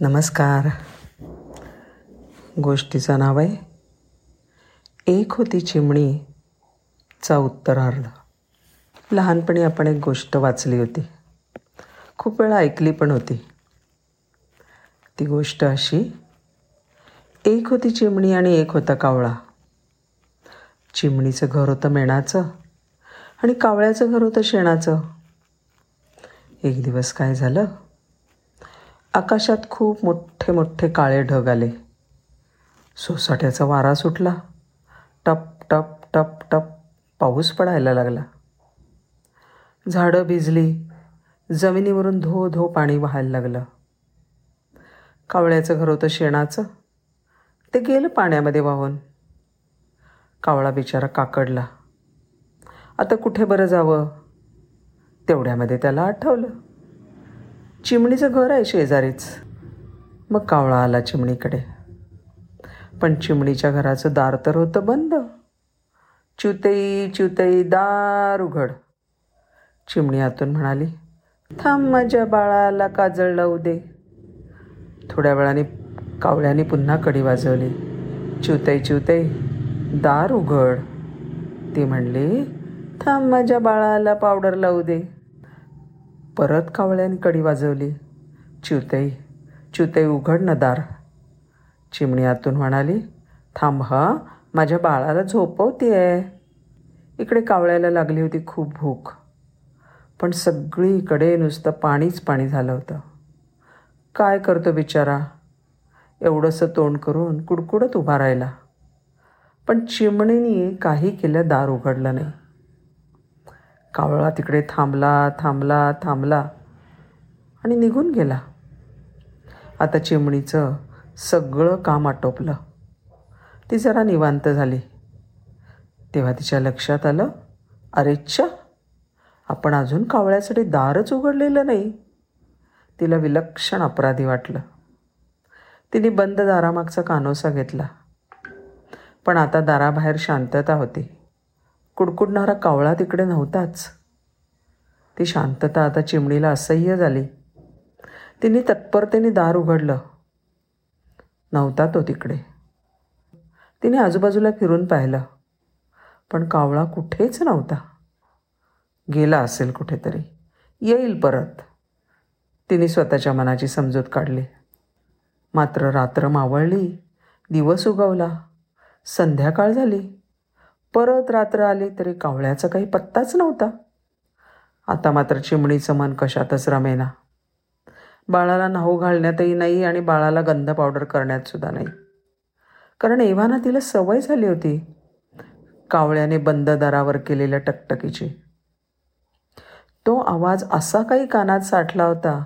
नमस्कार. गोष्टीचं नाव आहे एक होती चिमणी चा उत्तरार्ध. लहानपणी आपण एक गोष्ट वाचली होती. खूप वेळा ऐकली पण होती. ती गोष्ट अशी एक होती चिमणी आणि एक होता कावळा. चिमणीचं घर होतं मेणाचं आणि कावळ्याचं घर होतं शेणाचं. एक दिवस काय झालं? आकाशात खूप मोठे मोठे काळे ढग आले. सोसाट्याचा वारा सुटला. टप टप टप टप पाऊस पडायला लागला. झाडं भिजली. जमिनीवरून धो धो पाणी वाहायला लागलं. कावळ्याचं घर होतं शेणाचं. ते गेलं पाण्यामध्ये वाहून. कावळा बिचारा काकडला. आता कुठे बरं जावं? तेवढ्यामध्ये त्याला आठवलं. चिमणीचं घर आहे शेजारीच. मग कावळा आला चिमणीकडे. पण चिमणीच्या घराचं दार तर होतं बंद. चिवतई चिवतई दार उघड. चिमणी आतून म्हणाली थांब माझ्या बाळाला काजळ लावू दे. थोड्या वेळाने कावळ्याने पुन्हा कडी वाजवली. चिवतई चिवतई दार उघड. ती म्हणली थांब माझ्या बाळाला पावडर लावू दे. परत कावळ्याने कडी वाजवली. चिवतई चिवतई उघड न दार. चिमणी आतून म्हणाली थांब हा माझ्या बाळाला झोपवते आहे इकडे कावळ्याला लागली होती खूप भूक. पण सगळीकडे नुसतं पाणीच पाणी झालं होतं. काय करतो बिचारा? एवढंसं तोंड करून कुडकुडत उभा राहिला. पण चिमणीने काही केलं दार उघडलं नाही. कावळा तिकडे थांबला थांबला थांबला आणि निघून गेला. आता चिमणीचं सगळं काम आटोपलं. ती जरा निवांत झाली. तेव्हा तिच्या लक्षात आलं अरेच्छा आपण अजून कावळ्यासाठी दारच उघडलेलं नाही. तिला विलक्षण अपराधी वाटलं. तिने बंद दारामागचा कानोसा घेतला. पण आता दाराबाहेर शांतता होती. कुडकुडणारा कावळा तिकडे नव्हताच. ती शांतता आता चिमणीला असह्य झाली. तिने तत्परतेने दार उघडलं. नव्हता तो तिकडे. तिने आजूबाजूला फिरून पाहिलं. पण कावळा कुठेच नव्हता. गेला असेल कुठेतरी. येईल परत. तिने स्वतःच्या मनाची समजूत काढली. मात्र रात्र मावळली. दिवस उगवला. संध्याकाळ झाली. परत रात्र आली तरी कावळ्याचा काही पत्ताच नव्हता. आता मात्र चिमणीचं मन कशातच रमेना. बाळाला नाहू घालण्यातही नाही आणि बाळाला गंध पावडर करण्यातसुद्धा नाही. कारण एव्हाना तिला सवय झाली होती. कावळ्याने बंद दारावर केलेल्या टकटकीची. तो आवाज असा काही कानात साठला होता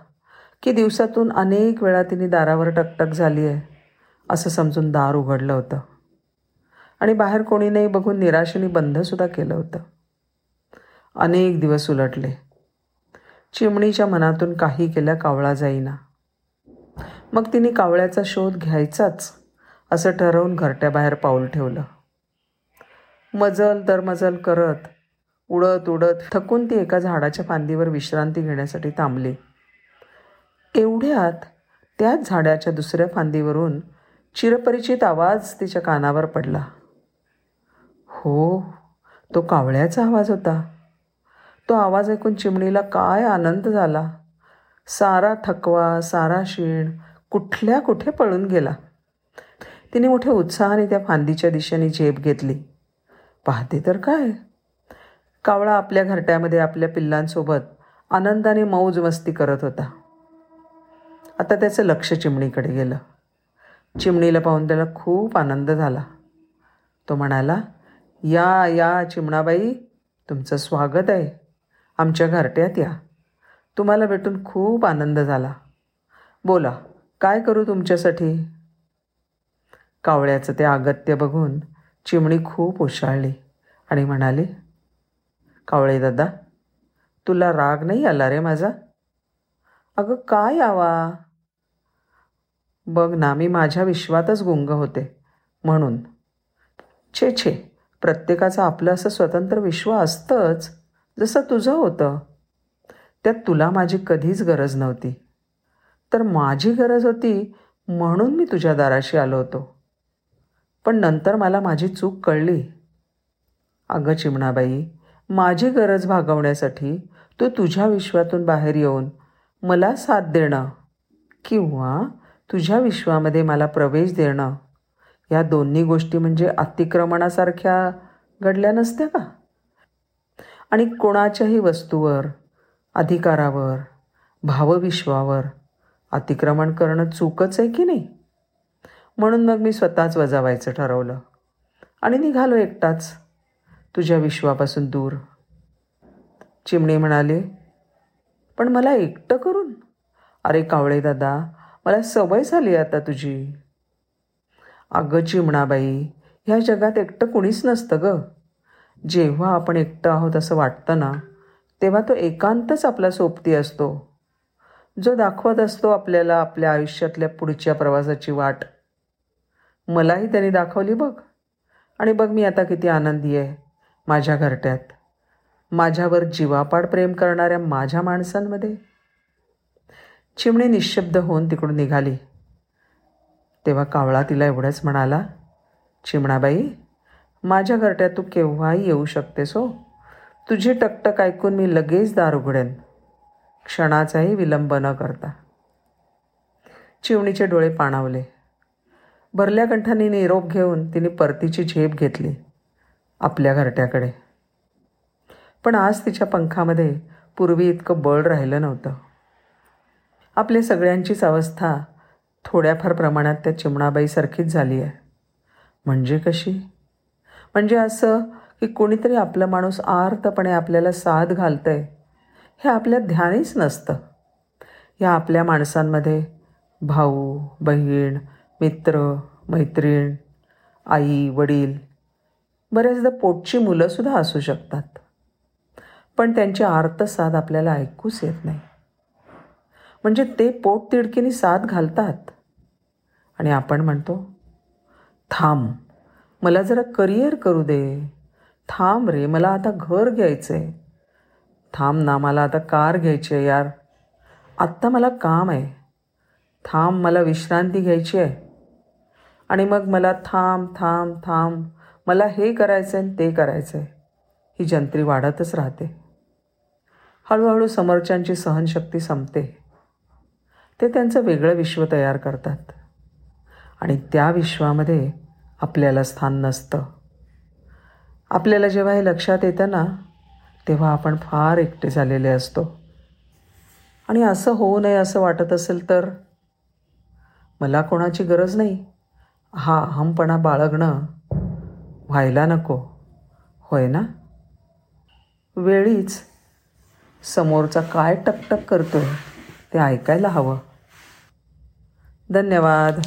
की दिवसातून अनेक वेळा तिने दारावर टकटक झाली आहे असं समजून दार उघडलं होतं. आणि बाहेर कोणी नाही बघून निराशेने बंदसुद्धा केलं होतं. अनेक दिवस उलटले. चिमणीच्या मनातून काही केल्या कावळा जाईना. मग तिने कावळ्याचा शोध घ्यायचाच असं ठरवून घरट्याबाहेर पाऊल ठेवलं. मजल तर मजल करत उडत उडत थकून ती एका झाडाच्या फांदीवर विश्रांती घेण्यासाठी थांबली. एवढ्यात त्याच झाडाच्या दुसऱ्या फांदीवरून चिरपरिचित आवाज तिच्या कानावर पडला. हो. तो कावळ्याचा आवाज होता. तो आवाज ऐकून चिमणीला काय आनंद झाला. सारा थकवा सारा शीण कुठल्या कुठे पळून गेला. तिने मोठ्या उत्साहाने त्या फांदीच्या दिशेने झेप घेतली. पाहते तर काय? कावळा आपल्या घरट्यामध्ये आपल्या पिल्लांसोबत आनंदाने मौज मस्ती करत होता. आता त्याचं लक्ष चिमणीकडे गेलं. चिमणीला पाहून त्याला खूप आनंद झाला. तो म्हणाला या या चिमणाबाई तुमचं स्वागत आहे. आमच्या घरट्यात या. तुम्हाला भेटून खूप आनंद झाला. बोला काय करू तुमच्यासाठी? कावळ्याचं ते अगत्य बघून चिमणी खूप उशाळली आणि म्हणाली कावळे दादा तुला राग नाही आला रे माझा? अगं काय यावा? बघ ना मी माझ्या विश्वातच गुंग होते म्हणून. छे छे प्रत्येकाचं आपलं असं स्वतंत्र विश्व असतंच जसं तुझं होतं. त्यात तुला माझी कधीच गरज नव्हती. तर माझी गरज होती म्हणून मी तुझ्या दाराशी आलो होतो. पण नंतर मला माझी चूक कळली. अगं चिमणाबाई माझी गरज भागवण्यासाठी तू तुझ्या विश्वातून बाहेर येऊन मला साथ देणं किंवा तुझ्या विश्वामध्ये मला प्रवेश देणं या दोन्ही गोष्टी म्हणजे अतिक्रमणासारख्या घडल्या नसत्या का? आणि कोणाच्याही वस्तूवर अधिकारावर भावविश्वावर अतिक्रमण करणं चूकच आहे की नाही? म्हणून मग मी स्वतःच वजावायचं ठरवलं. आणि निघालो एकटाच. तुझ्या विश्वापासून दूर. चिमणी म्हणाले पण मला एकटं करून? अरे कावळे दादा मला सवय झाली आता तुझी. अगं चिमणाबाई ह्या जगात एकटं कुणीच नसतं ग. जेव्हा आपण एकटं आहोत असं वाटतं ना तेव्हा तो एकांतच आपला सोबती असतो. जो दाखवत असतो आपल्याला आपल्या आयुष्यातल्या पुढच्या प्रवासाची वाट. मलाही त्यांनी दाखवली बघ. आणि बघ मी आता किती आनंदी आहे माझ्या घरट्यात. माझ्यावर जीवापाड प्रेम करणाऱ्या माझ्या माणसांमध्ये. चिमणी निशब्द होऊन तिकडून निघाली. तेव्हा कावळा तिला एवढंच म्हणाला चिमणाबाई माझ्या घरट्यात तू केव्हाही येऊ शकतेस हो. तुझी टकटक ऐकून मी लगेच दार उघडेन. क्षणाचाही विलंब न करता. चिमणीचे डोळे पाणावले. भरल्या कंठाने निरोप घेऊन तिने परतीची झेप घेतली आपल्या घरट्याकडे. पण आज तिच्या पंखामध्ये पूर्वी इतकं बळ राहिलं नव्हतं. आपल्या सगळ्यांचीच अवस्था थोड्याफार प्रमाणात त्या चिमणाबाईसारखीच झाली आहे. म्हणजे कशी? म्हणजे असं की कोणीतरी आपलं माणूस आर्तपणे आपल्याला साथ घालतंय हे आपल्या ध्यानीच नसतं. या आपल्या माणसांमध्ये भाऊ बहीण मित्र मैत्रीण आई वडील बऱ्याचदा पोटची मुलंसुद्धा असू शकतात. पण त्यांची आर्तसाद आपल्याला ऐकूच येत नाही. म्हणजे ते पोट तिडकीने साथ घालतात. आणि आपण म्हणतो थांब मला जरा करिअर करू दे. थांब रे मला आता घर घ्यायचं आहे थांब ना मला आता कार घ्यायची आहे यार. आत्ता मला काम आहे. थांब मला विश्रांती घ्यायची आहे. आणि मग मला थांब थांब थांब मला हे करायचं आहे ते करायचं आहे ही जंत्री वाढतच राहते. हळूहळू समोरच्यांची सहनशक्ती संपते. ते त्यांचं वेगळं विश्व तयार करतात. आणि त्या विश्वामध्ये आपल्याला स्थान नसतं. आपल्याला जेव्हा हे लक्षात येतं ना तेव्हा आपण फार एकटे झालेले असतो. आणि असं होऊ नये असं वाटत असेल तर? मला कोणाची गरज नाही. हा अहमपणा बाळगणं व्हायला नको. होय ना? वेळीच समोरचा काय टकटक करतोय ते ऐकायला हवं. धन्यवाद.